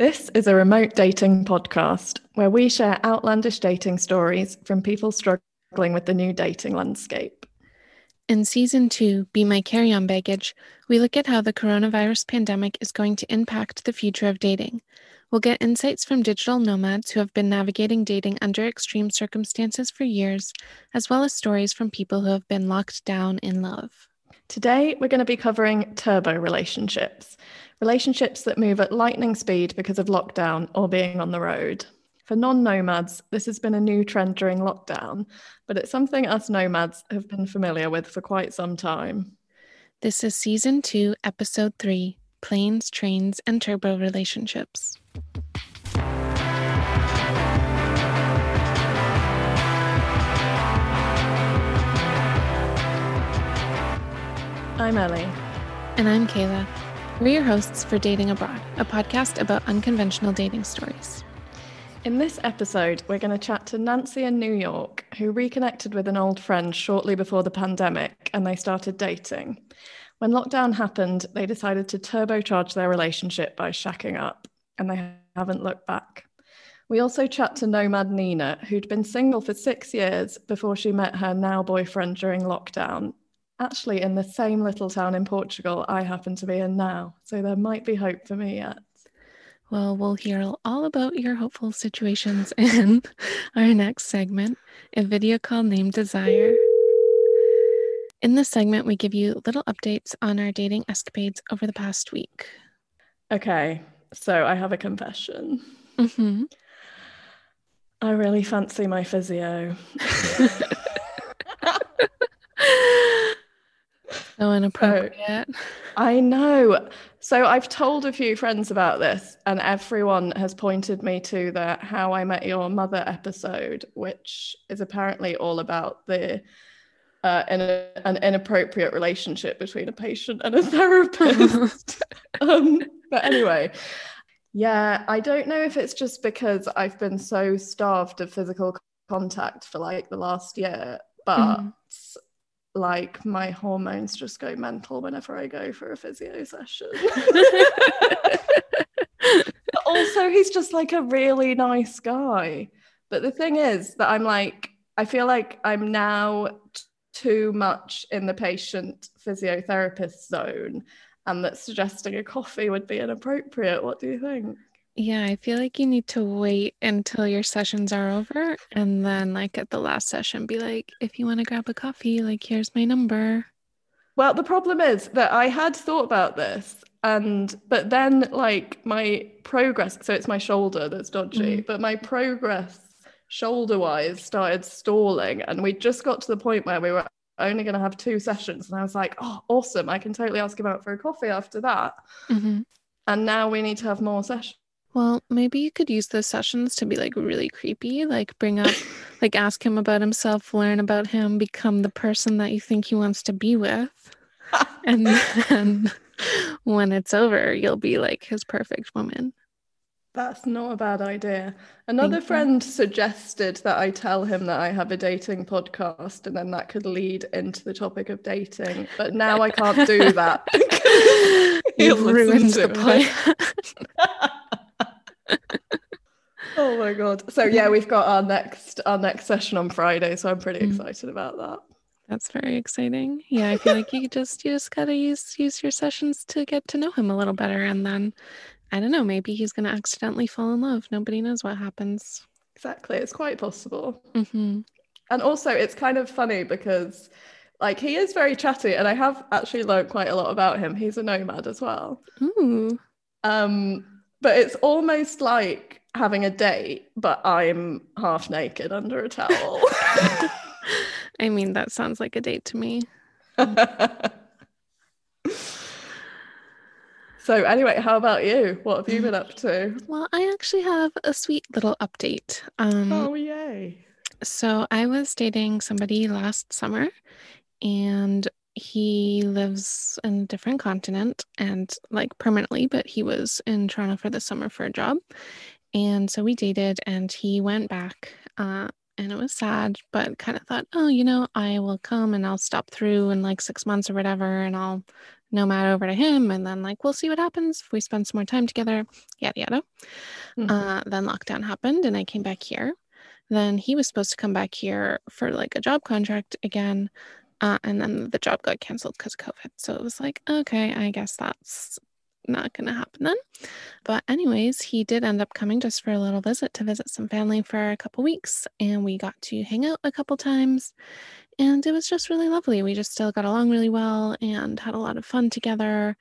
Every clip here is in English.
This is a remote dating podcast where we share outlandish dating stories from people struggling with the new dating landscape. In season two, Be My Carry On Baggage, we look at how the coronavirus pandemic is going to impact the future of dating. We'll get insights from digital nomads who have been navigating dating under extreme circumstances for years, as well as stories from people who have been locked down in love. Today, we're going to be covering turbo relationships, relationships that move at lightning speed because of lockdown or being on the road. For non nomads, this has been a new trend during lockdown, but it's something us nomads have been familiar with for quite some time. This is season two, episode three Planes, Trains, and Turbo Relationships. I'm Ellie. And I'm Kayla. We're your hosts for Dating Abroad, a podcast about unconventional dating stories. In this episode, we're going to chat to Nancy in New York, who reconnected with an old friend shortly before the pandemic and they started dating. When lockdown happened, they decided to turbocharge their relationship by shacking up, and they haven't looked back. We also chat to Nomad Nina, who'd been single for six years before she met her now boyfriend during lockdown actually in the same little town in Portugal I happen to be in now. So there might be hope for me yet. Well, we'll hear all about your hopeful situations in our next segment, a video called Name Desire. In this segment, we give you little updates on our dating escapades over the past week. Okay, so I have a confession. Mm-hmm. I really fancy my physio. So inappropriate. So, I know. So I've told a few friends about this, and everyone has pointed me to the How I Met Your Mother episode, which is apparently all about the uh, in a, an inappropriate relationship between a patient and a therapist. um, but anyway, yeah, I don't know if it's just because I've been so starved of physical contact for like the last year, but. Mm like my hormones just go mental whenever I go for a physio session. also, he's just like a really nice guy. But the thing is that I'm like, I feel like I'm now t- too much in the patient physiotherapist zone and that suggesting a coffee would be inappropriate. What do you think? Yeah, I feel like you need to wait until your sessions are over and then, like, at the last session, be like, if you want to grab a coffee, like, here's my number. Well, the problem is that I had thought about this and but then like my progress so it's my shoulder that's dodgy mm. but my progress shoulder wise started stalling and we just got to the point where we were only going to have two sessions and i was like oh awesome i can totally ask him out for a coffee after that mm-hmm. and now we need to have more sessions well, maybe you could use those sessions to be like really creepy, like bring up, like ask him about himself, learn about him, become the person that you think he wants to be with. and then when it's over, you'll be like his perfect woman. That's not a bad idea. Another Thank friend you. suggested that I tell him that I have a dating podcast and then that could lead into the topic of dating. But now I can't do that. You've ruined the plan oh my god. So yeah, we've got our next our next session on Friday, so I'm pretty mm. excited about that. That's very exciting. Yeah, I feel like you just you just gotta use use your sessions to get to know him a little better, and then I don't know, maybe he's gonna accidentally fall in love. Nobody knows what happens. Exactly, it's quite possible. Mm-hmm. And also, it's kind of funny because like he is very chatty, and I have actually learned quite a lot about him. He's a nomad as well. Ooh. Um, but it's almost like having a date, but I'm half naked under a towel. I mean, that sounds like a date to me. so, anyway, how about you? What have you been up to? Well, I actually have a sweet little update. Um, oh, yay. So, I was dating somebody last summer, and he lives in a different continent and like permanently, but he was in Toronto for the summer for a job. And so we dated and he went back. Uh, and it was sad, but kind of thought, oh, you know, I will come and I'll stop through in like six months or whatever, and I'll nomad over to him and then like we'll see what happens if we spend some more time together yada yada mm-hmm. uh, then lockdown happened and i came back here then he was supposed to come back here for like a job contract again uh, and then the job got canceled because of covid so it was like okay i guess that's not gonna happen then but anyways he did end up coming just for a little visit to visit some family for a couple weeks and we got to hang out a couple times and it was just really lovely. We just still got along really well and had a lot of fun together.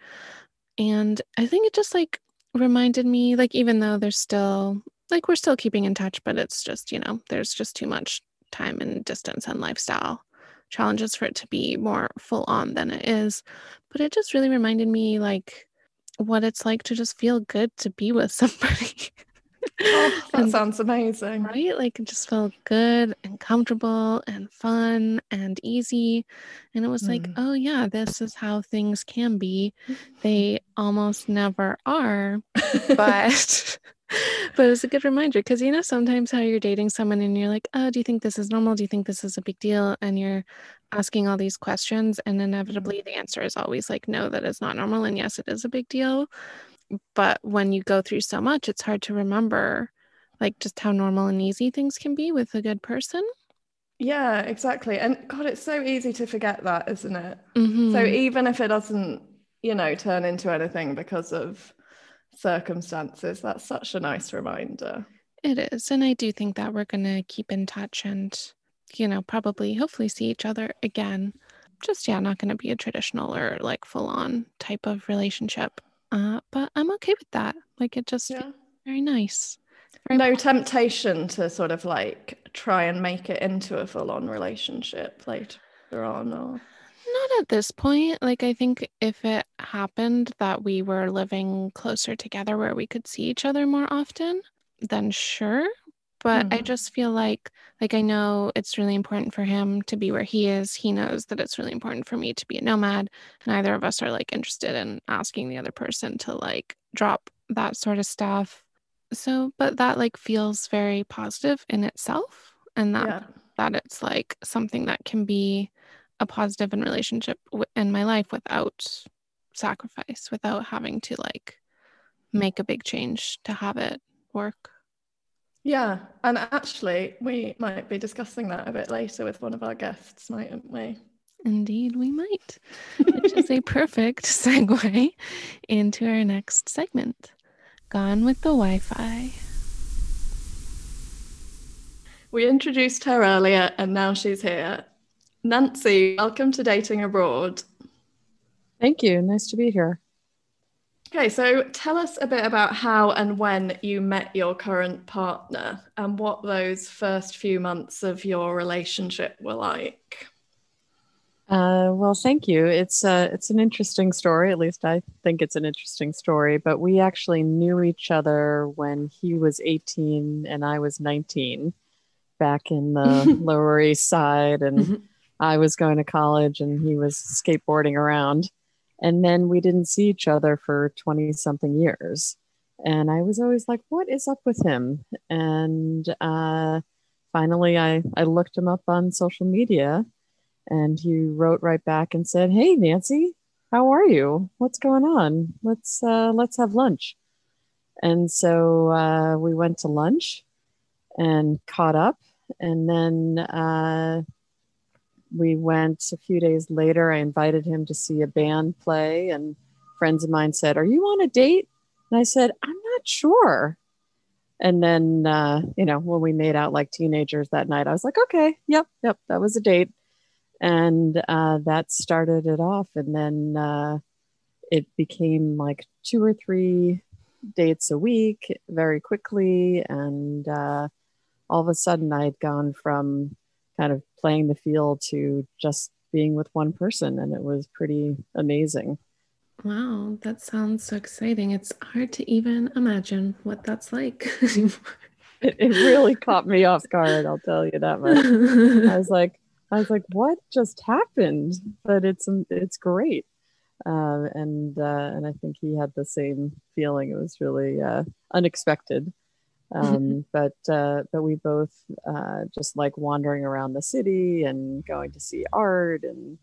And I think it just like reminded me, like, even though there's still, like, we're still keeping in touch, but it's just, you know, there's just too much time and distance and lifestyle challenges for it to be more full on than it is. But it just really reminded me, like, what it's like to just feel good to be with somebody. Oh, that and, sounds amazing. Right? Like it just felt good and comfortable and fun and easy. And it was mm. like, oh, yeah, this is how things can be. They almost never are. But. but it was a good reminder because you know sometimes how you're dating someone and you're like oh do you think this is normal? Do you think this is a big deal? and you're asking all these questions and inevitably the answer is always like no that is not normal and yes it is a big deal. But when you go through so much it's hard to remember like just how normal and easy things can be with a good person. Yeah exactly and god it's so easy to forget that isn't it? Mm-hmm. so even if it doesn't you know turn into anything because of circumstances that's such a nice reminder it is and i do think that we're going to keep in touch and you know probably hopefully see each other again just yeah not going to be a traditional or like full on type of relationship uh, but I'm okay with that. Like it just yeah. very nice. Very no temptation to sort of like try and make it into a full on relationship later on or not at this point. Like I think if it happened that we were living closer together where we could see each other more often, then sure but mm-hmm. i just feel like like i know it's really important for him to be where he is he knows that it's really important for me to be a nomad neither of us are like interested in asking the other person to like drop that sort of stuff so but that like feels very positive in itself and that yeah. that it's like something that can be a positive in relationship w- in my life without sacrifice without having to like make a big change to have it work yeah, and actually, we might be discussing that a bit later with one of our guests, mightn't we? Indeed, we might, which is a perfect segue into our next segment Gone with the Wi Fi. We introduced her earlier, and now she's here. Nancy, welcome to Dating Abroad. Thank you. Nice to be here. Okay, so tell us a bit about how and when you met your current partner and what those first few months of your relationship were like. Uh, well, thank you. It's uh, it's an interesting story. At least I think it's an interesting story. But we actually knew each other when he was 18 and I was 19, back in the Lower East Side, and mm-hmm. I was going to college and he was skateboarding around. And then we didn't see each other for 20 something years. And I was always like, what is up with him? And uh, finally, I, I looked him up on social media and he wrote right back and said, Hey, Nancy, how are you? What's going on? Let's, uh, let's have lunch. And so uh, we went to lunch and caught up. And then uh, we went a few days later. I invited him to see a band play, and friends of mine said, Are you on a date? And I said, I'm not sure. And then, uh, you know, when we made out like teenagers that night, I was like, Okay, yep, yep, that was a date. And uh, that started it off. And then uh, it became like two or three dates a week very quickly. And uh, all of a sudden, I had gone from kind of playing the field to just being with one person and it was pretty amazing. Wow that sounds so exciting. It's hard to even imagine what that's like. It, it, really caught me off guard i'll tell you that much. I was like i was like what just happened? But it's it's great. Um, and uh, and i think he had the same feeling. It was really uh, unexpected um, but uh, but we both uh, just like wandering around the city and going to see art and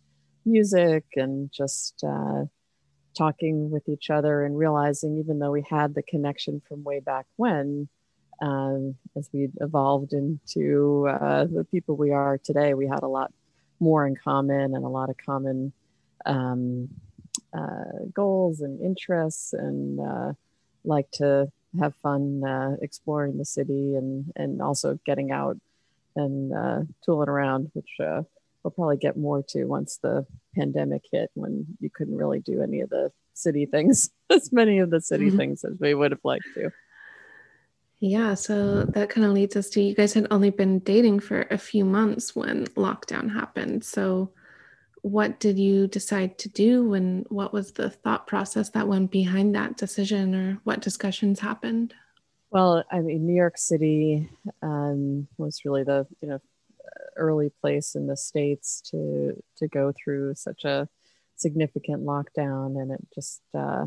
music and just uh, talking with each other and realizing even though we had the connection from way back when um, as we evolved into uh, the people we are today we had a lot more in common and a lot of common um, uh, goals and interests and uh, like to have fun uh, exploring the city and and also getting out and uh, tooling around which uh, we'll probably get more to once the pandemic hit when you couldn't really do any of the city things as many of the city mm-hmm. things as we would have liked to yeah so that kind of leads us to you guys had only been dating for a few months when lockdown happened so what did you decide to do and what was the thought process that went behind that decision or what discussions happened? Well i mean new york city um, was really the you know early place in the states to to go through such a significant lockdown, and it just uh,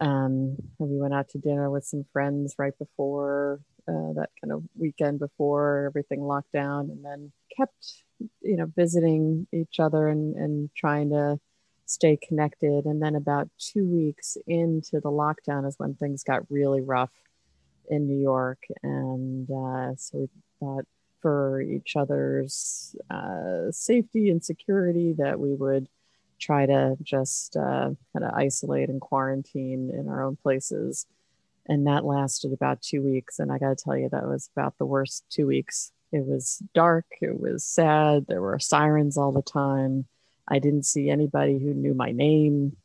um, we went out to dinner with some friends right before uh, that kind of weekend before everything locked down, and then kept you know visiting each other and and trying to stay connected. And then about two weeks into the lockdown is when things got really rough in New York, and uh, so we thought for each other's uh, safety and security that we would try to just uh, kind of isolate and quarantine in our own places. And that lasted about two weeks. And I got to tell you, that was about the worst two weeks. It was dark, it was sad, there were sirens all the time. I didn't see anybody who knew my name.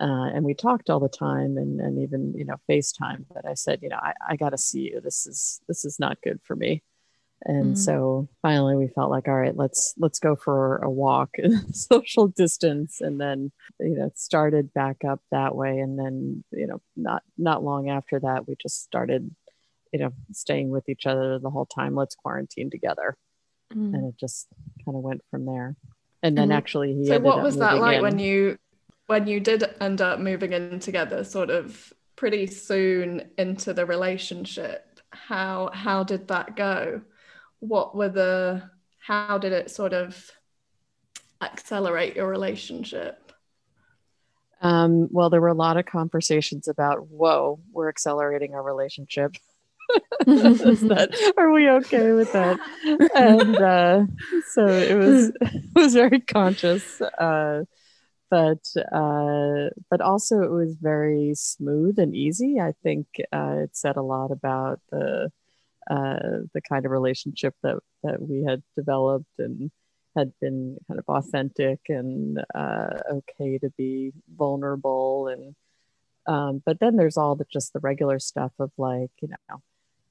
Uh, and we talked all the time and, and even you know FaceTime. But I said, you know, I, I got to see you. This is this is not good for me and mm. so finally we felt like all right let's let's go for a walk social distance and then you know started back up that way and then you know not not long after that we just started you know staying with each other the whole time let's quarantine together mm. and it just kind of went from there and then mm. actually he so what was that like in. when you when you did end up moving in together sort of pretty soon into the relationship how how did that go what were the how did it sort of accelerate your relationship um, well there were a lot of conversations about whoa we're accelerating our relationship that, are we okay with that? And uh, so it was it was very conscious uh, but uh, but also it was very smooth and easy. I think uh, it said a lot about the uh, the kind of relationship that that we had developed and had been kind of authentic and uh, okay to be vulnerable and um, but then there's all the just the regular stuff of like you know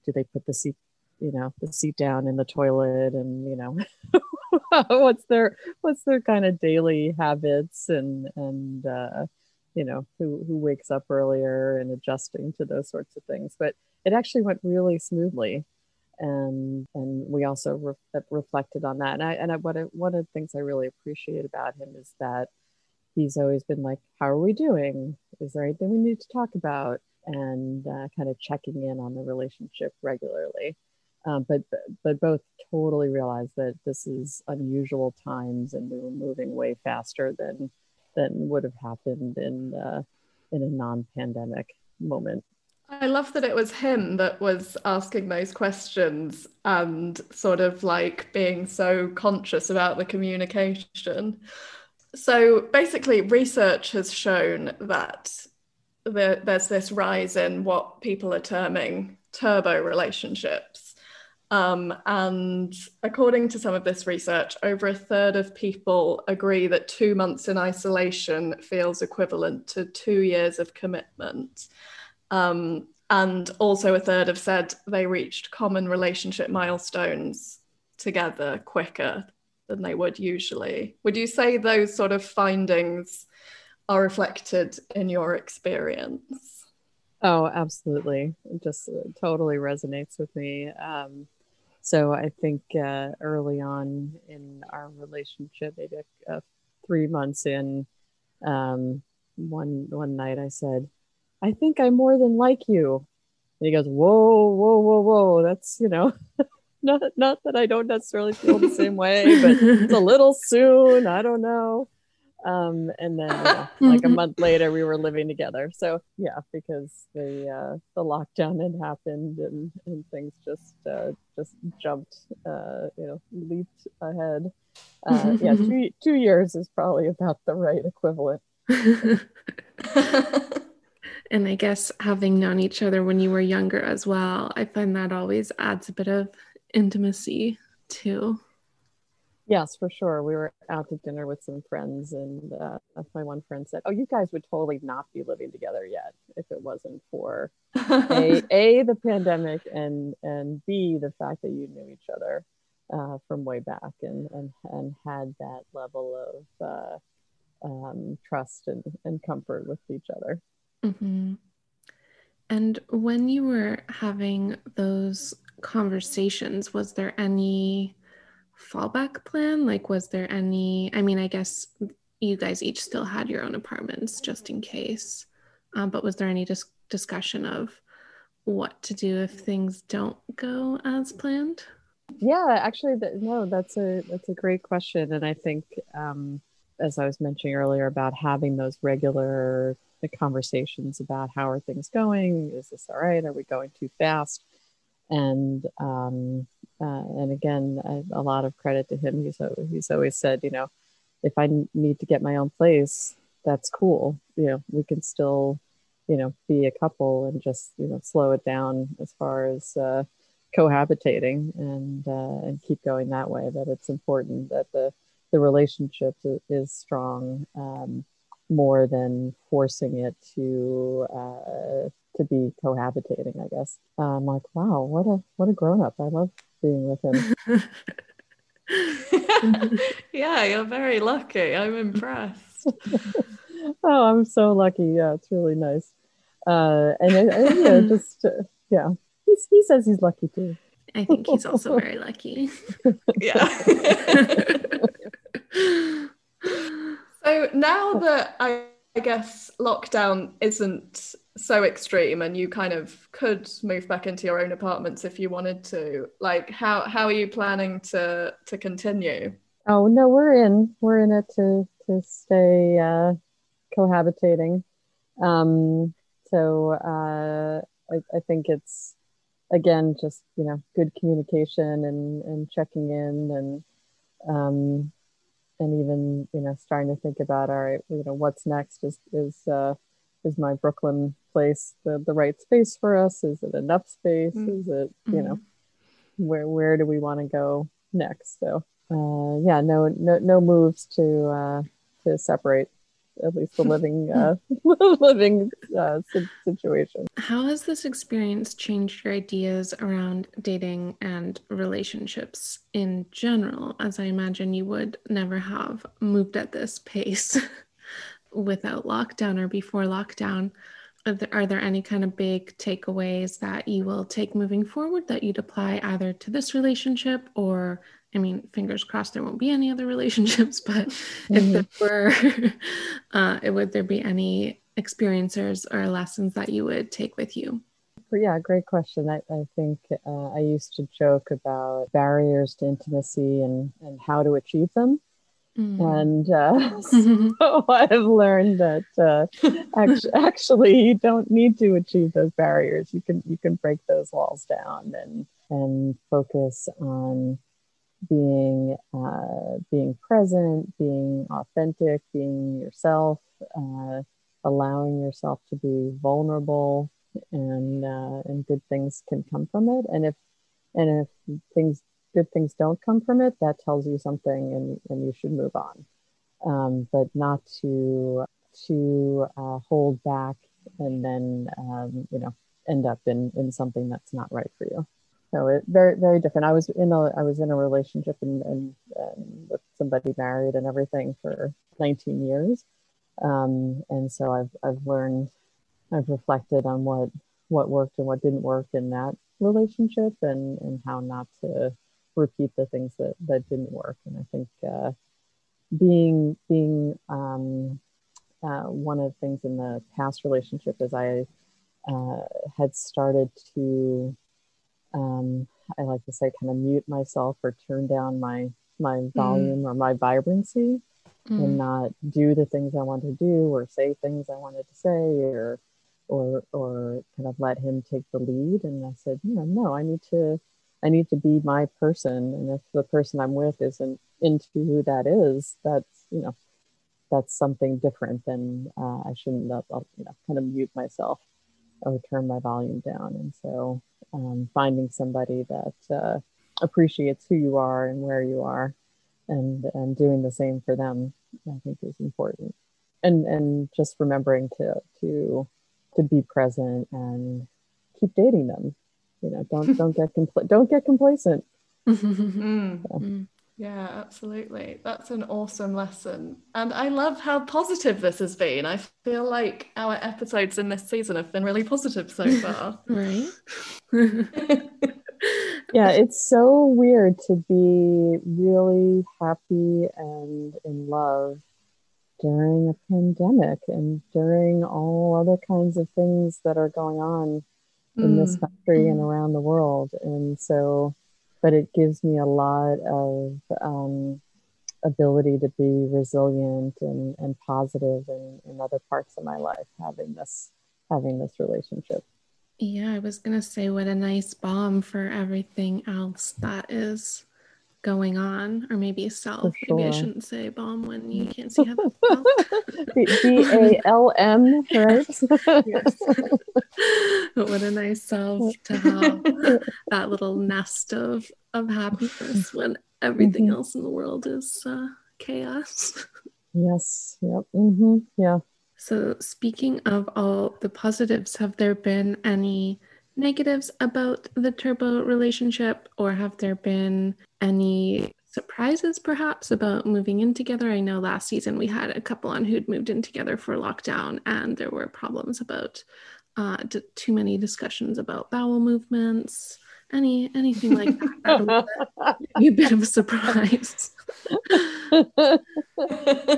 do they put the seat you know the seat down in the toilet and you know what's their what's their kind of daily habits and and uh, you know who who wakes up earlier and adjusting to those sorts of things. But it actually went really smoothly. And and we also re- reflected on that. And i and I, what I, one of the things i really appreciate about him is that he's always been like how are we doing? Is there anything we need to talk about and uh, kind of checking in on the relationship regularly um, but but both totally realized that this is unusual times and we were moving way faster than than would have happened in uh, in a non-pandemic moment I love that it was him that was asking those questions and sort of like being so conscious about the communication. So basically, research has shown that the, there's this rise in what people are terming turbo relationships. Um, and according to some of this research, over a third of people agree that two months in isolation feels equivalent to two years of commitment. Um, and also a third have said they reached common relationship milestones together quicker than they would usually. Would you say those sort of findings are reflected in your experience? Oh, absolutely. It just uh, totally resonates with me. Um, so I think uh, early on in our relationship, maybe uh, three months in, um, one one night I said, I think I'm more than like you. And he goes, Whoa, whoa, whoa, whoa. That's, you know, not not that I don't necessarily feel the same way, but it's a little soon. I don't know. Um, and then yeah, like a month later we were living together. So yeah because the uh, the lockdown had happened and, and things just uh, just jumped uh, you know leaped ahead. Uh, yeah two, two years is probably about the right equivalent. And i guess having known each other when you were younger as well i find that always adds a bit of intimacy too Yes, for sure. We were out to dinner with some friends, and uh, my one friend said, "Oh, you guys would totally not be living together yet if it wasn't for a a the pandemic and and b the fact that you knew each other uh, from way back and and and had that level of uh, um, trust and, and comfort with each other." Mm-hmm. And when you were having those conversations, was there any fallback plan? Like, was there any? I mean, I guess you guys each still had your own apartments just in case, um, but was there any dis- discussion of what to do if things don't go as planned? Yeah, actually, that, no, that's a that's a great question, and I think um, as I was mentioning earlier about having those regular conversations about how are things going, is this all right? Are we going too fast? And um, uh, and again, a lot of credit to him. He's he's always said, you know, if I need to get my own place, that's cool. You know, we can still, you know, be a couple and just you know slow it down as far as uh, cohabitating and uh, and keep going that way. That it's important that the the relationship is strong um, more than forcing it to uh, to be cohabitating. I guess I'm like, wow, what a what a grown up. I love being with him. yeah, you're very lucky. I'm impressed. oh, I'm so lucky. Yeah, it's really nice. Uh, and, and yeah, just uh, yeah, he's, he says he's lucky too. I think he's also very lucky. yeah. so now that I, I guess lockdown isn't so extreme and you kind of could move back into your own apartments if you wanted to. Like how how are you planning to to continue? Oh no we're in we're in it to to stay uh cohabitating. Um so uh I, I think it's again just you know good communication and and checking in and um and even you know starting to think about all right you know what's next is is uh is my Brooklyn place the, the right space for us? Is it enough space? Mm-hmm. Is it, you know, mm-hmm. where where do we want to go next? So uh, yeah, no no no moves to uh, to separate at least the living uh, living uh, situation. How has this experience changed your ideas around dating and relationships in general? As I imagine you would never have moved at this pace without lockdown or before lockdown. Are there, are there any kind of big takeaways that you will take moving forward that you'd apply either to this relationship or, I mean, fingers crossed there won't be any other relationships, but mm-hmm. if there were, uh, would there be any experiences or lessons that you would take with you? Yeah, great question. I, I think uh, I used to joke about barriers to intimacy and, and how to achieve them. Mm. And uh, so I've learned that uh, actually, actually, you don't need to achieve those barriers. You can you can break those walls down and and focus on being uh, being present, being authentic, being yourself, uh, allowing yourself to be vulnerable, and uh, and good things can come from it. And if and if things good things don't come from it, that tells you something and, and you should move on. Um, but not to to uh, hold back and then um, you know end up in in something that's not right for you. So it very very different. I was in a I was in a relationship and, and, and with somebody married and everything for 19 years, um, and so I've I've learned I've reflected on what what worked and what didn't work in that relationship and and how not to repeat the things that that didn't work. And I think uh, being being um, uh, one of the things in the past relationship is I uh, had started to um, I like to say kind of mute myself or turn down my my mm-hmm. volume mm. or my vibrancy mm. and not do the things I want to do or say things I wanted to say or or or kind of let him take the lead. And I said, yeah, no, I need to I need to be my person. And if the person I'm with isn't into who that is, that's you know that's something different. than uh, I shouldn't I'll, you know kind of mute myself or turn my volume down. And so um, finding somebody that uh, appreciates who you are and where you are and and doing the same for them i think is important and and just remembering to to to be present and keep dating them you know don't don't get compl- don't get complacent. So. Mm. Yeah, absolutely. That's an awesome lesson. And I love how positive this has been. I feel like our episodes in this season have been really positive so far. right. yeah, it's so weird to be really happy and in love during a pandemic and during all other kinds of things that are going on in mm. this country mm. and around the world. And so, but it gives me a lot of um, ability to be resilient and, and positive in, in other parts of my life having this having this relationship. Yeah, I was gonna say what a nice balm for everything else that is going on, or maybe self. Sure. Maybe I shouldn't say balm when you can't see how B A L M, right? yes. but what a nice self to have that little nest of of happiness when everything mm-hmm. else in the world is uh, chaos. Yes. Yep. Mm-hmm. Yeah. So, speaking of all the positives, have there been any negatives about the Turbo relationship, or have there been any surprises perhaps about moving in together? I know last season we had a couple on who'd moved in together for lockdown, and there were problems about uh, d- too many discussions about bowel movements any anything like that. a bit of a surprise.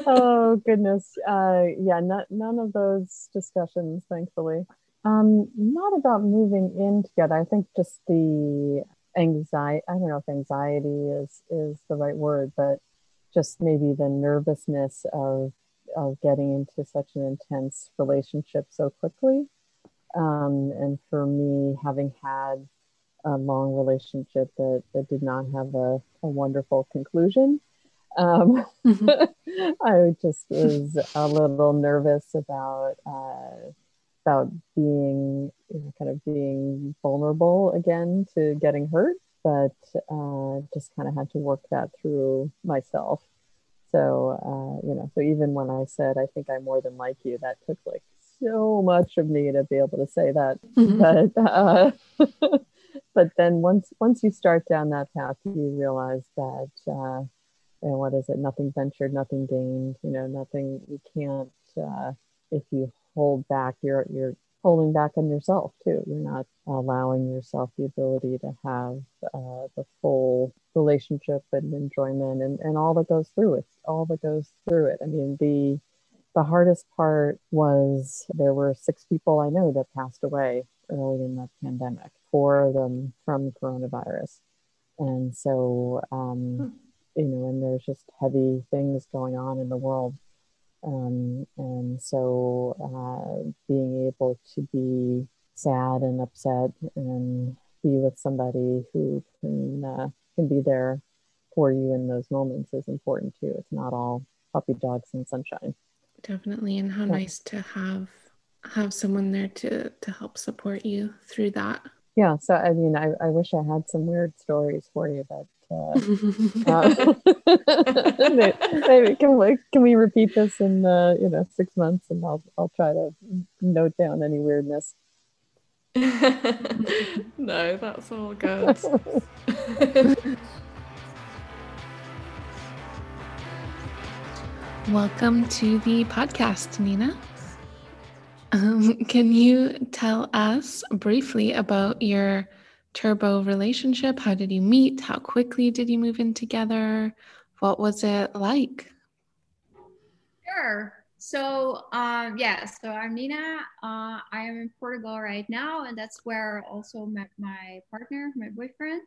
oh goodness, uh, yeah, not, none of those discussions, thankfully. Um, not about moving in together. I think just the anxiety. I don't know if anxiety is is the right word, but just maybe the nervousness of of getting into such an intense relationship so quickly. Um, and for me, having had a long relationship that, that did not have a, a wonderful conclusion. Um, mm-hmm. I just was a little nervous about uh, about being you know, kind of being vulnerable again to getting hurt, but uh, just kind of had to work that through myself. So uh, you know, so even when I said I think I'm more than like you, that took like so much of me to be able to say that. Mm-hmm. But uh, but then once once you start down that path, you realize that uh, and what is it? Nothing ventured, nothing gained. You know, nothing. You can't uh, if you hold back. You're you're holding back on yourself too. You're not allowing yourself the ability to have uh, the full relationship and enjoyment and, and all that goes through it. All that goes through it. I mean, the the hardest part was there were six people I know that passed away early in the pandemic four of them from coronavirus. And so, um, hmm. you know, and there's just heavy things going on in the world. Um, and so, uh, being able to be sad and upset and be with somebody who can uh, can be there for you in those moments is important too. It's not all puppy dogs and sunshine. Definitely, and how yeah. nice to have have someone there to to help support you through that yeah so i mean i, I wish i had some weird stories for you but maybe, can we can we repeat this in uh, you know six months and I'll I'll try to note down any weirdness. no, that's all good. Welcome to the podcast, Nina. Um, can you tell us briefly about your turbo relationship? How did you meet? How quickly did you move in together? What was it like? Sure. So, um, yeah, so I'm Nina. Uh, I am in Portugal right now, and that's where I also met my partner, my boyfriend.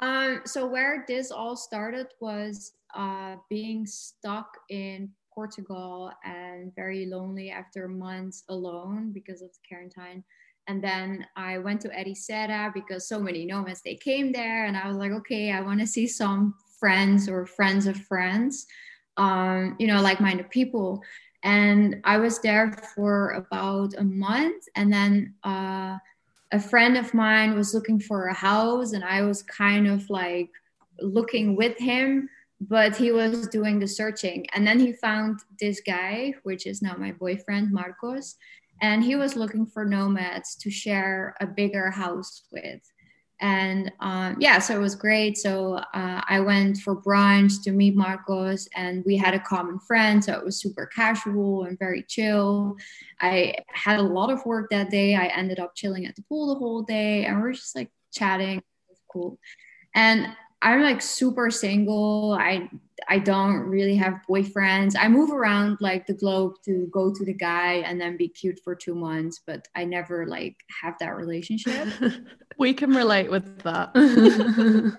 Um, so where this all started was uh, being stuck in Portugal and very lonely after months alone because of the quarantine. And then I went to Ericeira because so many nomads they came there, and I was like, okay, I want to see some friends or friends of friends, um, you know, like-minded people. And I was there for about a month, and then uh, a friend of mine was looking for a house, and I was kind of like looking with him but he was doing the searching and then he found this guy which is now my boyfriend marcos and he was looking for nomads to share a bigger house with. And um, yeah so it was great. So uh, i went for brunch to meet marcos and we had a common friend so it was super casual and very chill. I had a lot of work that day. I ended up chilling at the pool the whole day and we are just like chatting. It was cool. And I'm like super single. I I don't really have boyfriends. I move around like the globe to go to the guy and then be cute for two months, but I never like have that relationship. we can relate with that.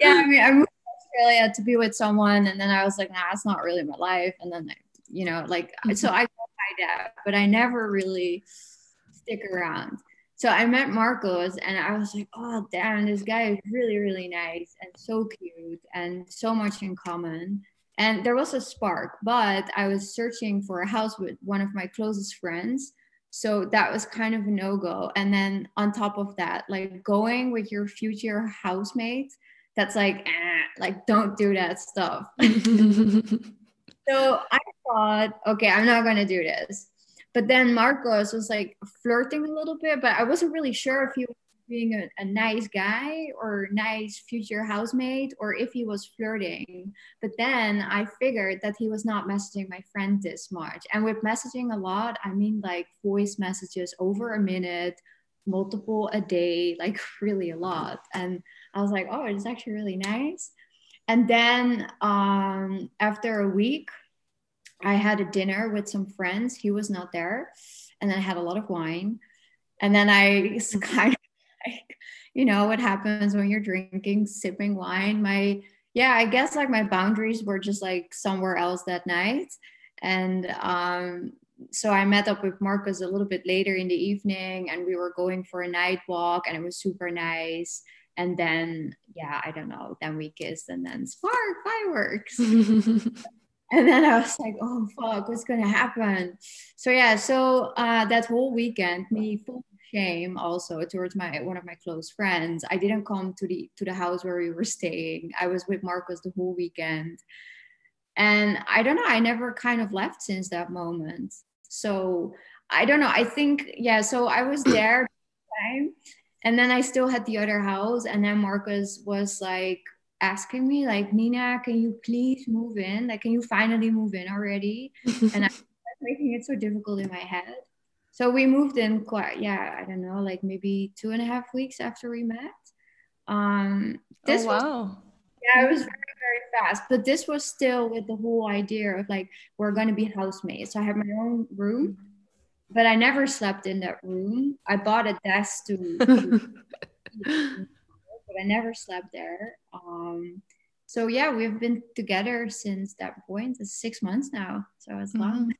yeah, I mean, I moved to Australia to be with someone, and then I was like, nah, it's not really my life. And then, you know, like, so I mm-hmm. go my dad, but I never really stick around so I met Marcos and I was like, oh, damn, this guy is really, really nice and so cute and so much in common. And there was a spark, but I was searching for a house with one of my closest friends. So that was kind of a no go. And then on top of that, like going with your future housemate, that's like, eh, like, don't do that stuff. so I thought, okay, I'm not going to do this. But then Marcos was like flirting a little bit, but I wasn't really sure if he was being a, a nice guy or nice future housemate or if he was flirting. But then I figured that he was not messaging my friend this much. And with messaging a lot, I mean like voice messages over a minute, multiple a day, like really a lot. And I was like, oh, it's actually really nice. And then um, after a week, I had a dinner with some friends. He was not there. And then I had a lot of wine. And then I kind of like, you know, what happens when you're drinking, sipping wine. My, yeah, I guess like my boundaries were just like somewhere else that night. And um, so I met up with Marcos a little bit later in the evening and we were going for a night walk and it was super nice. And then, yeah, I don't know, then we kissed and then spark fireworks. and then I was like, oh fuck, what's gonna happen? So yeah, so uh, that whole weekend, me full of shame also towards my one of my close friends. I didn't come to the to the house where we were staying. I was with Marcos the whole weekend, and I don't know. I never kind of left since that moment. So I don't know. I think yeah. So I was there, and then I still had the other house, and then Marcos was like asking me like nina can you please move in? Like can you finally move in already? And i was making it so difficult in my head. So we moved in quite yeah i don't know like maybe two and a half weeks after we met. Um this oh, wow. Was, yeah it was very very fast but this was still with the whole idea of like we're going to be housemates. So i have my own room but i never slept in that room. I bought a desk to I never slept there. Um, so yeah, we've been together since that point. It's six months now, so it's mm-hmm. long.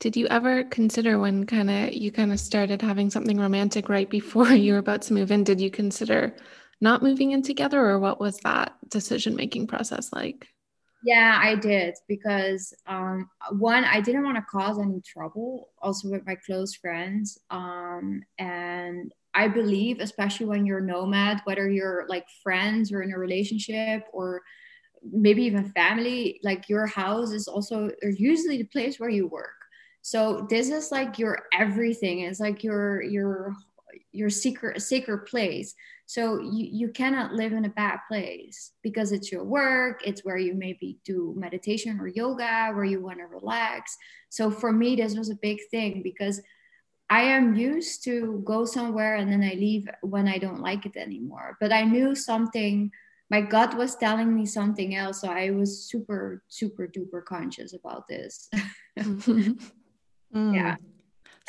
Did you ever consider when kind of you kind of started having something romantic right before you were about to move in? Did you consider not moving in together, or what was that decision making process like? Yeah, I did because um, one, I didn't want to cause any trouble, also with my close friends, um, and I believe, especially when you're a nomad, whether you're like friends or in a relationship or maybe even family, like your house is also usually the place where you work. So this is like your everything. It's like your your your secret sacred place. So you, you cannot live in a bad place because it's your work, it's where you maybe do meditation or yoga, where you want to relax. So for me, this was a big thing because I am used to go somewhere and then I leave when I don't like it anymore. But I knew something, my gut was telling me something else. So I was super, super duper conscious about this. mm. Yeah.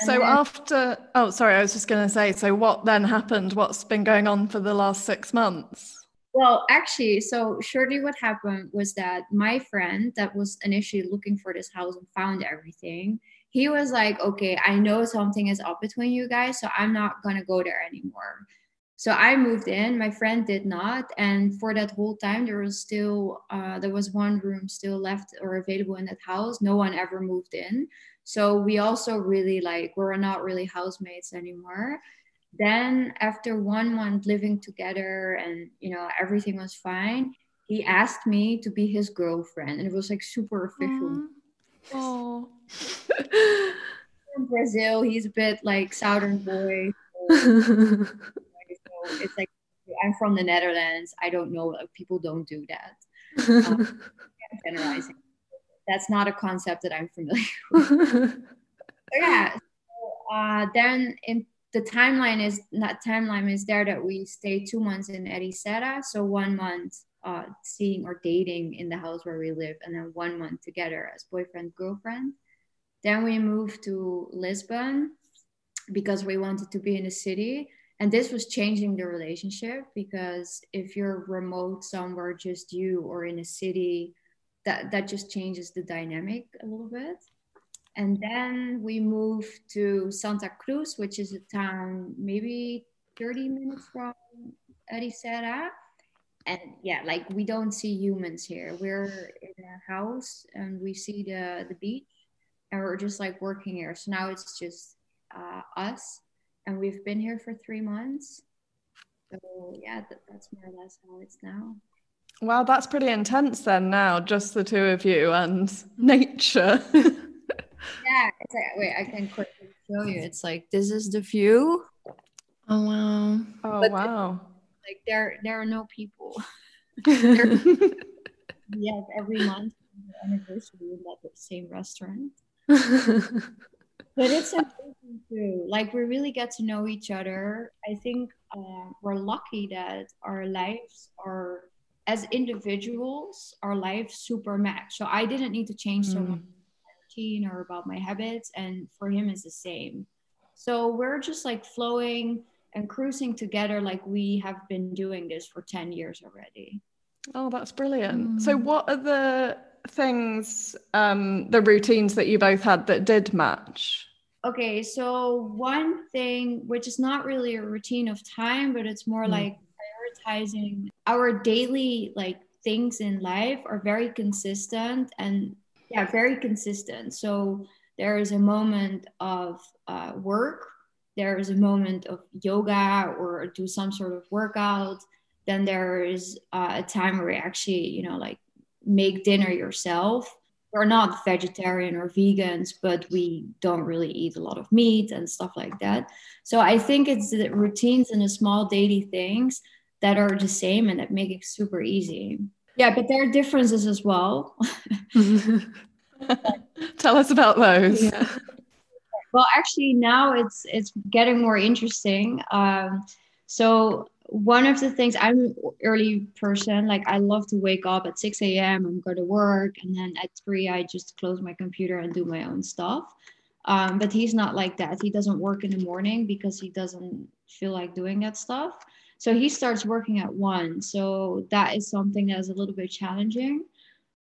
And so then, after, oh, sorry, I was just going to say, so what then happened? What's been going on for the last six months? Well, actually, so shortly what happened was that my friend that was initially looking for this house and found everything, he was like, okay, I know something is up between you guys, so I'm not gonna go there anymore. So I moved in. My friend did not, and for that whole time, there was still uh, there was one room still left or available in that house. No one ever moved in. So we also really like we're not really housemates anymore. Then after one month living together and you know everything was fine, he asked me to be his girlfriend, and it was like super official. Oh. From Brazil, he's a bit like southern boy. So, it's like I'm from the Netherlands. I don't know. People don't do that. Um, generalizing. That's not a concept that I'm familiar with. yeah. So, uh, then in the timeline is not timeline is there that we stay two months in Ericeira. So one month uh, seeing or dating in the house where we live, and then one month together as boyfriend girlfriend. Then we moved to Lisbon because we wanted to be in a city. And this was changing the relationship because if you're remote somewhere, just you, or in a city, that, that just changes the dynamic a little bit. And then we moved to Santa Cruz, which is a town maybe 30 minutes from Ericeira. And yeah, like we don't see humans here. We're in a house and we see the, the beach and we're just like working here. So now it's just uh, us and we've been here for three months. So yeah, that, that's more or less how it's now. Wow, that's pretty intense then now, just the two of you and nature. yeah, it's like, wait, I can quickly show you. It's like this is the view. Oh wow. Oh But wow. Like there there are no people. yes, every month anniversary in that same restaurant. But it's amazing too. Like we really get to know each other. I think uh, we're lucky that our lives are as individuals, our lives super match. So I didn't need to change so Mm. much routine or about my habits, and for him it's the same. So we're just like flowing and cruising together, like we have been doing this for ten years already. Oh, that's brilliant. So, Mm. what are the things, um, the routines that you both had that did match? Okay, so one thing which is not really a routine of time, but it's more Mm. like prioritizing our daily like things in life are very consistent and yeah, very consistent. So there is a moment of uh, work, there is a moment of yoga or do some sort of workout. Then there is uh, a time where you actually, you know, like make dinner yourself we're not vegetarian or vegans, but we don't really eat a lot of meat and stuff like that. So I think it's the routines and the small daily things that are the same and that make it super easy. Yeah, but there are differences as well. Tell us about those. yeah. well, actually, now it's it's getting more interesting. Um, so one of the things I'm an early person, like I love to wake up at 6 a.m. and go to work, and then at three I just close my computer and do my own stuff. Um, but he's not like that. He doesn't work in the morning because he doesn't feel like doing that stuff. So he starts working at one. So that is something that's a little bit challenging.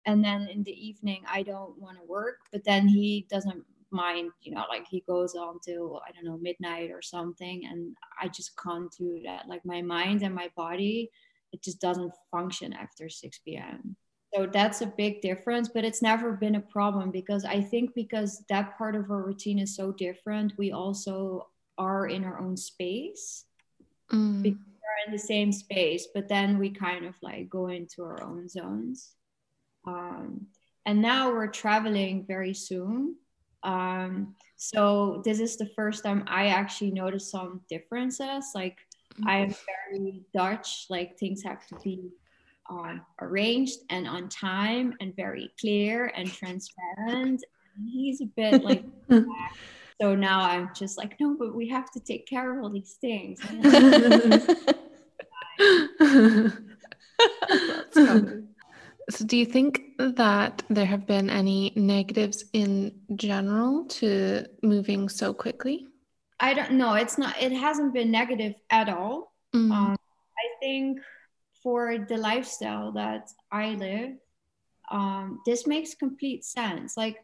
And then in the evening, I don't want to work, but then he doesn't mind, you know, like he goes on till, I don't know, midnight or something. And I just can't do that. Like my mind and my body, it just doesn't function after 6 p.m. So that's a big difference, but it's never been a problem because I think because that part of our routine is so different, we also are in our own space Mm. we're in the same space, but then we kind of like go into our own zones. Um, and now we're traveling very soon. Um, so this is the first time I actually noticed some differences. Like I am very Dutch, like things have to be um, arranged and on time and very clear and transparent. And he's a bit like so now I'm just like, no, but we have to take care of all these things. So, do you think that there have been any negatives in general to moving so quickly? I don't know. It's not. It hasn't been negative at all. Mm. Um, I think for the lifestyle that I live, um, this makes complete sense. Like,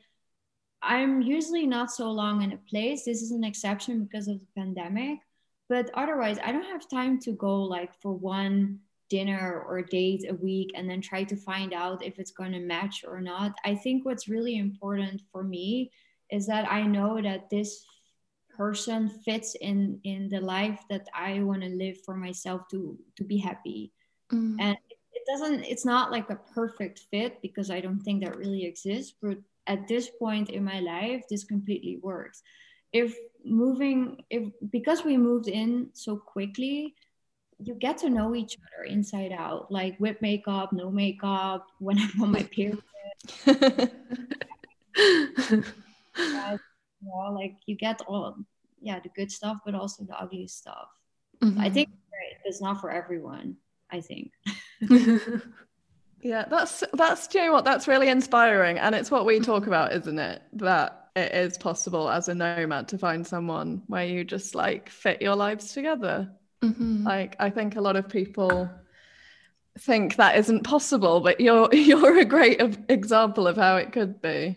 I'm usually not so long in a place. This is an exception because of the pandemic. But otherwise, I don't have time to go like for one dinner or date a week and then try to find out if it's going to match or not. I think what's really important for me is that I know that this person fits in in the life that I want to live for myself to to be happy. Mm. And it doesn't it's not like a perfect fit because I don't think that really exists, but at this point in my life this completely works. If moving if because we moved in so quickly, you get to know each other inside out, like with makeup, no makeup, when I'm on my period. you know, like you get all yeah the good stuff but also the ugly stuff. Mm-hmm. i think it's not for everyone i think. Yeah that's that's you know what? That's really inspiring and it's what we talk about isn't it? That it is possible as a nomad to find someone where you just like fit your lives together mm-hmm. like i think a lot of people think that isn't possible but you're you're a great example of how it could be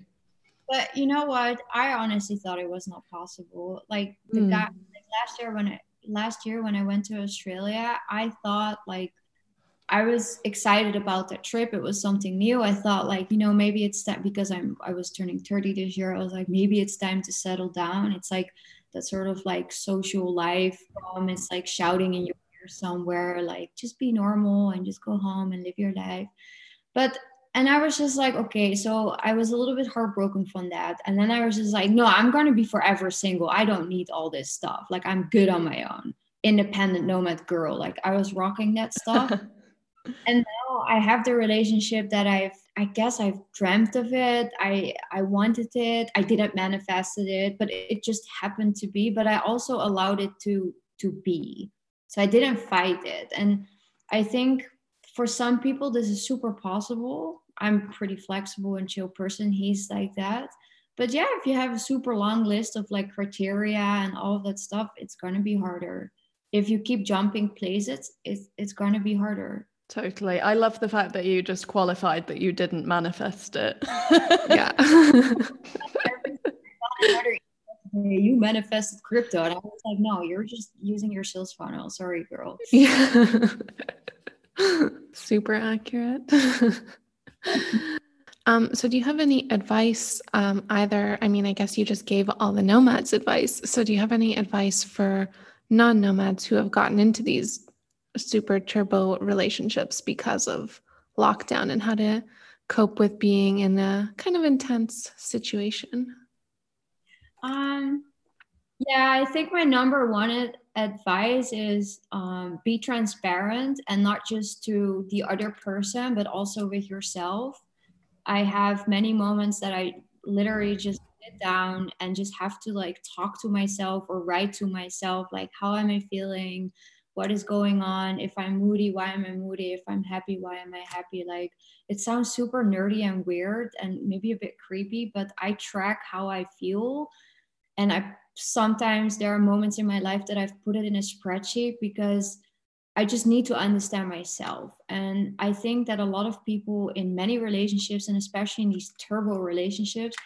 but you know what? I honestly thought it was not possible. Like the mm. guy like last year when I last year when I went to Australia, I thought like I was excited about that trip. It was something new. I thought like, you know, maybe it's that because I'm I was turning 30 this year. I was like, maybe it's time to settle down. It's like that sort of like social life. Um, it's like shouting in your ear somewhere, like just be normal and just go home and live your life. But and I was just like, okay, so I was a little bit heartbroken from that. And then I was just like, no, I'm going to be forever single. I don't need all this stuff. Like, I'm good on my own, independent nomad girl. Like, I was rocking that stuff. and now I have the relationship that I've, I guess I've dreamt of it. I, I wanted it. I didn't manifested it, but it just happened to be. But I also allowed it to, to be. So I didn't fight it. And I think for some people this is super possible i'm pretty flexible and chill person he's like that but yeah if you have a super long list of like criteria and all of that stuff it's to be harder if you keep jumping places it's it's to be harder totally i love the fact that you just qualified that you didn't manifest it yeah you manifested crypto and i was like no you're just using your sales funnel sorry girl yeah Super accurate. um, so, do you have any advice? Um, either, I mean, I guess you just gave all the nomads advice. So, do you have any advice for non nomads who have gotten into these super turbo relationships because of lockdown and how to cope with being in a kind of intense situation? Um, yeah, I think my number one advice is um, be transparent and not just to the other person, but also with yourself. I have many moments that I literally just sit down and just have to like talk to myself or write to myself, like, how am I feeling? What is going on? If I'm moody, why am I moody? If I'm happy, why am I happy? Like, it sounds super nerdy and weird and maybe a bit creepy, but I track how I feel and I sometimes there are moments in my life that I've put it in a spreadsheet because I just need to understand myself. And I think that a lot of people in many relationships, and especially in these turbo relationships,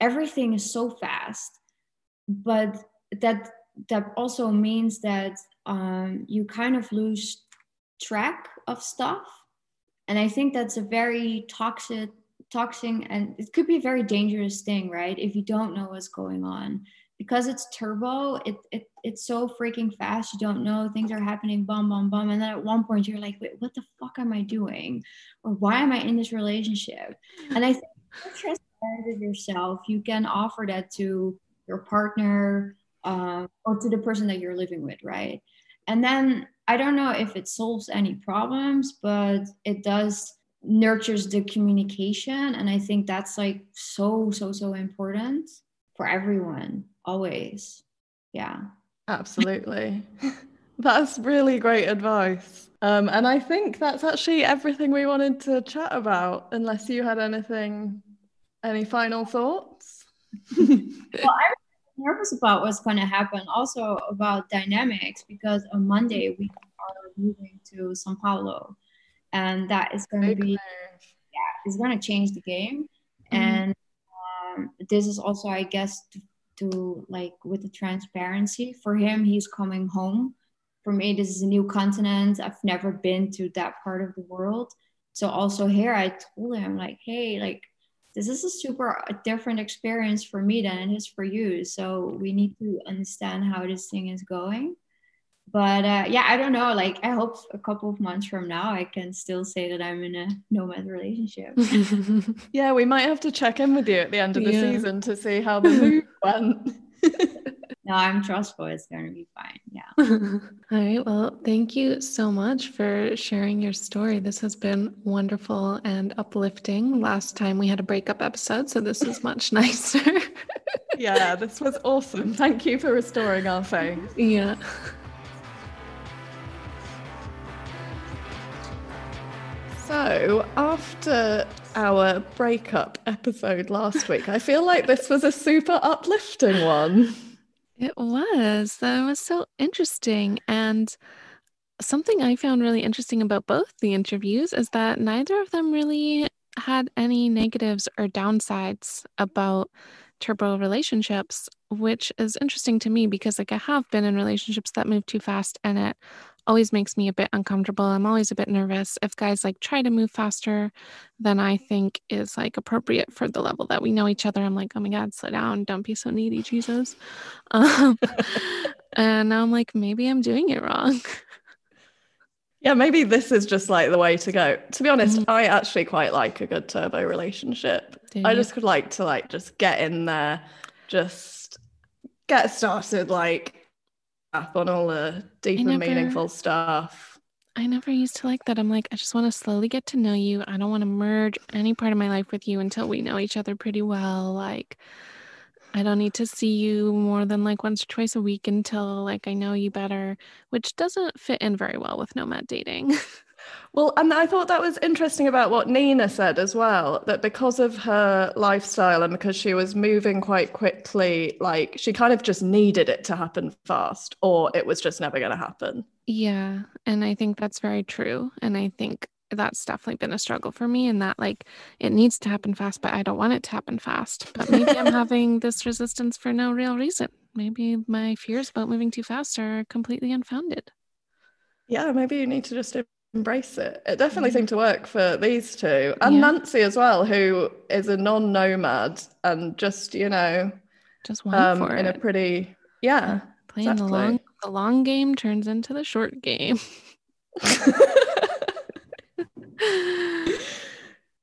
everything is so fast. But that that also means that um, you kind of lose track of stuff. And I think that's a very toxic, toxic, and it could be a very dangerous thing, right? If you don't know what's going on because it's turbo, it, it it's so freaking fast. You don't know things are happening, bum bum bum, and then at one point you're like, wait, what the fuck am I doing, or why am I in this relationship? And I think transparent with yourself, you can offer that to your partner uh, or to the person that you're living with, right? And then I don't know if it solves any problems, but it does nurtures the communication, and I think that's like so so so important for everyone always. Yeah. Absolutely. that's really great advice. Um, and I think that's actually everything we wanted to chat about, unless you had anything, any final thoughts? well, I nervous about what's going to happen, also about dynamics, because on Monday we are moving to Sao Paulo. and that is going to be yeah, it's going to change the game. Mhm. And um, this is also, I guess, to, to like with the transparency for him, he's coming home. For me, this is a new continent. I've never been to that part of the world. So also here, I told him like, hey, like this is a super different experience for me than it is for you. So we need to understand how this thing is going. But uh, yeah, I don't know. Like, I hope a couple of months from now, I can still say that I'm in a nomad relationship. Yeah, we might have to check in with you at the end of the Yeah. season to see how the move went. no, I'm trustful. It's going to be fine. Yeah. All right. Well, thank you so much for sharing your story. This has been wonderful and uplifting. Last time we had a breakup episode, so this is much nicer. yeah, this was awesome. Thank you for restoring our faith. yeah. So, after our breakup episode last week, I feel like this was a super uplifting one. It was. That was so interesting. And something I found really interesting about both the interviews is that neither of them really had any negatives or downsides about turbo relationships, which is interesting to me because, like, I have been in relationships that move too fast and it always makes me a bit uncomfortable. I'm always a bit nervous if guys like try to move faster than I think is like appropriate for the level that we know each other. I'm like, oh my God, slow down. Don't be so needy, Jesus. Um, and now I'm like, maybe I'm doing it wrong. Yeah, maybe this is just like the way to go. To be honest, I actually quite like a good turbo relationship. I just would like to like just get in there, just get started like on all the deep and never- meaningful stuff. I never used to like that. I'm like, I just want to slowly get to know you. I don't want to merge any part of my life with you until we know each other pretty well. Like, I don't need to see you more than like once or twice a week until like I know you better, which doesn't fit in very well with nomad dating. Well, and I thought that was interesting about what Nina said as well, that because of her lifestyle and because she was moving quite quickly, like she kind of just needed it to happen fast, or it was just never going to happen. Yeah, and I think that's very true. And I think that's definitely been a struggle for me in that like it needs to happen fast, but I don't want it to happen fast. But maybe I'm having this resistance for no real reason. Maybe my fears about moving too fast are completely unfounded. Yeah, maybe you need to just embrace it. It definitely seemed to work for these two and Yeah. Nancy as well, who is a non nomad and just, you know, Just went um, for in it. a pretty, yeah. Playing the long the long game turns into the short game.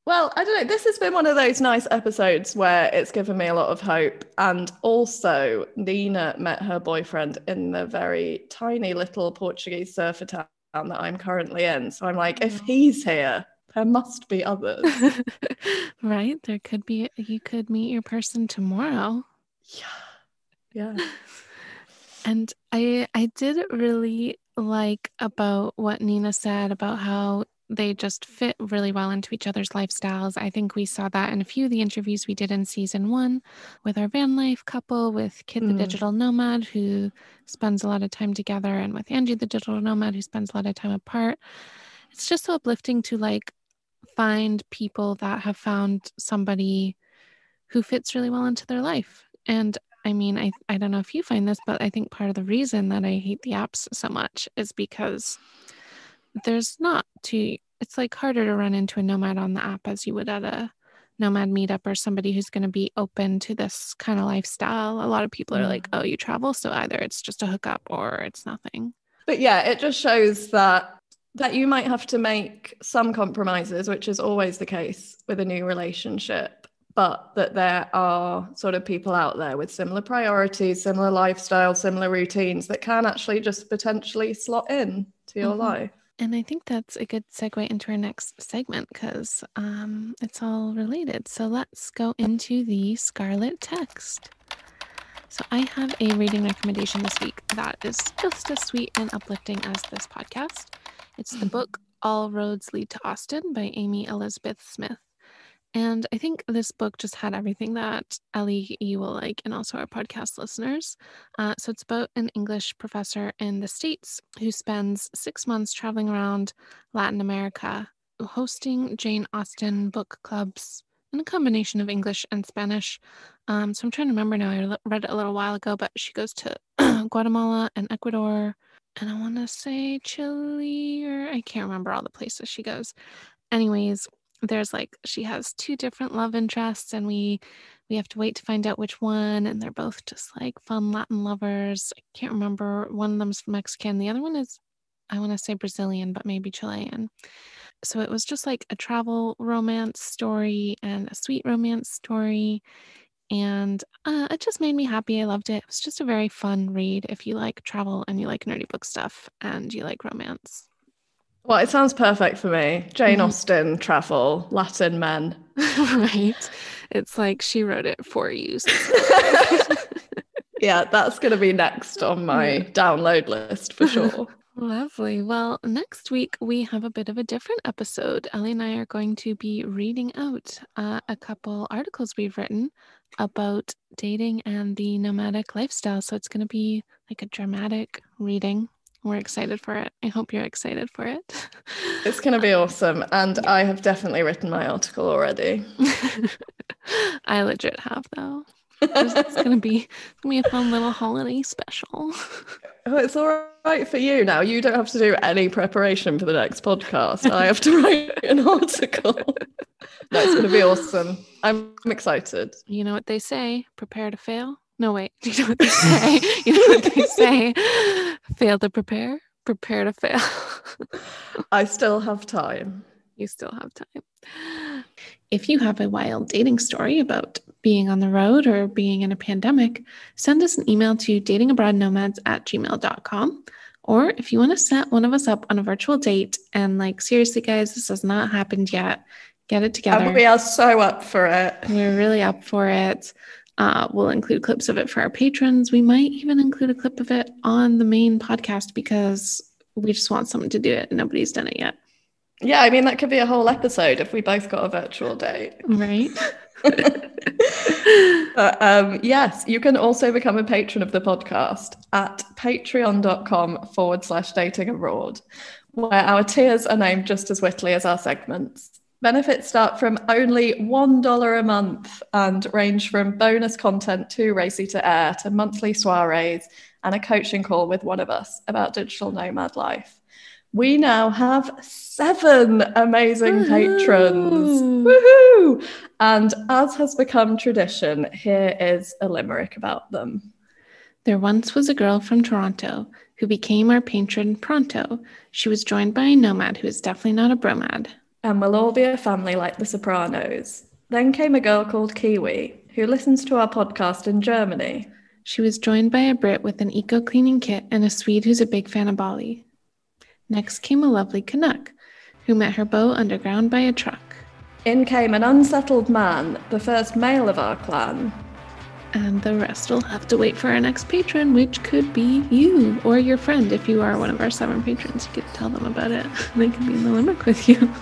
Well, I don't know. This has been one of those nice episodes where it's given me a lot of hope. And also, Nina met her boyfriend in the very tiny little Portuguese surfer town that I'm currently in. So I'm like, if Oh. he's here, there must be others. right? There could be you could meet your person tomorrow. yeah. Yeah. And I I did really like about what Nina said about how they just fit really well into each other's lifestyles. I think we saw that in a few of the interviews we did in season one with our van life couple, with Kid Kit the Mm. digital nomad who spends a lot of time together, and with Angie the digital nomad who spends a lot of time apart. It's just so uplifting to like find people that have found somebody who fits really well into their life. And I mean, I, I don't know if you find this, but I think part of the reason that I hate the apps so much is because there's not too, it's like harder to run into a nomad on the app as you would at a nomad meetup or somebody who's going to be open to this kind of lifestyle. A lot of people are Mm. like, oh, you travel. So either it's just a hookup or it's nothing. But yeah, it just shows that that you might have to make some compromises, which is always the case with a new relationship, but that there are sort of people out there with similar priorities, similar lifestyle, similar routines that can actually just potentially slot in to your Mhm. life. And I think that's a good segue into our next segment because um, it's all related. So let's go into the Scarlet text. So I have a reading recommendation this week that is just as sweet and uplifting as this podcast. It's the book All Roads Lead to Austen by Amy Elizabeth Smith. And I think this book just had everything that Ellie, you will like, and also our podcast listeners. Uh, so it's about an English professor in the States who spends six months traveling around Latin America hosting Jane Austen book clubs in a combination of English and Spanish. Um, so I'm trying to remember now. I read it a little while ago, but she goes to Guatemala and Ecuador, and I want to say Chile, or I can't remember all the places she goes. Anyways, there's like she has two different love interests, and we we have to wait to find out which one. And they're both just like fun Latin lovers. I can't remember. One of them's Mexican. The other one is I want to say Brazilian, but maybe Chilean. So it was just like a travel romance story and a sweet romance story. And uh, it just made me happy. I loved it. It was just a very fun read if you like travel and you like nerdy book stuff and you like romance. Well, it sounds perfect for me. Jane mm-hmm. Austen, travel, Latin men. right. It's like she wrote it for you. yeah, that's going to be next on my download list for sure. Lovely. Well, next week we have a bit of a different episode. Ellie and I are going to be reading out uh, a couple articles we've written about dating and the nomadic lifestyle. So it's going to be like a dramatic reading. We're excited for it. I hope you're excited for it. It's going to be um, awesome. And I have definitely written my article already. I legit have, though. it's gonna be it's gonna be a fun little holiday special. Oh, it's all right for you now. You don't have to do any preparation for the next podcast. I have to write an article. That's gonna be awesome. I'm excited. You know what they say: prepare to fail. No, wait. You know what they say? you know what they say? fail to prepare, prepare to fail. I still have time. You still have time. If you have a wild dating story about being on the road or being in a pandemic, send us an email to datingabroadnomads at gmail.com. Or if you want to set one of us up on a virtual date and, like, seriously, guys, this has not happened yet, get it together. And we are so up for it. We're really up for it. Uh, we'll include clips of it for our patrons. We might even include a clip of it on the main podcast because we just want someone to do it and nobody's done it yet. Yeah, I mean, that could be a whole episode if we both got a virtual date. Right. but, um, yes, you can also become a patron of the podcast at patreon.com forward slash dating abroad, where our tiers are named just as wittily as our segments. Benefits start from only $1 a month and range from bonus content to Racy to Air to monthly soirees and a coaching call with one of us about digital nomad life we now have seven amazing patrons. Woohoo! And as has become tradition, here is a limerick about them. There once was a girl from Toronto who became our patron pronto. She was joined by a nomad who is definitely not a bromad. And we'll all be a family like the Sopranos. Then came a girl called Kiwi who listens to our podcast in Germany. She was joined by a Brit with an eco cleaning kit and a Swede who's a big fan of Bali. Next came a lovely Canuck, who met her beau underground by a truck. In came an unsettled man, the first male of our clan. And the rest will have to wait for our next patron, which could be you or your friend. If you are one of our seven patrons, you could tell them about it. They can be in the limerick with you.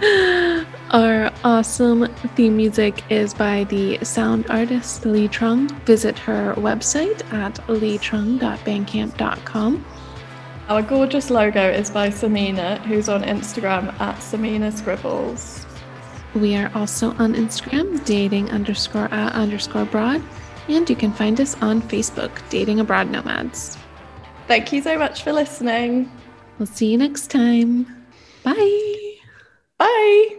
Our awesome theme music is by the sound artist Lee Trung. Visit her website at leetrung.bandcamp.com. Our gorgeous logo is by Samina, who's on Instagram at Samina Scribbles. We are also on Instagram, dating underscore at underscore abroad, and you can find us on Facebook, Dating Abroad Nomads. Thank you so much for listening. We'll see you next time. Bye. Bye.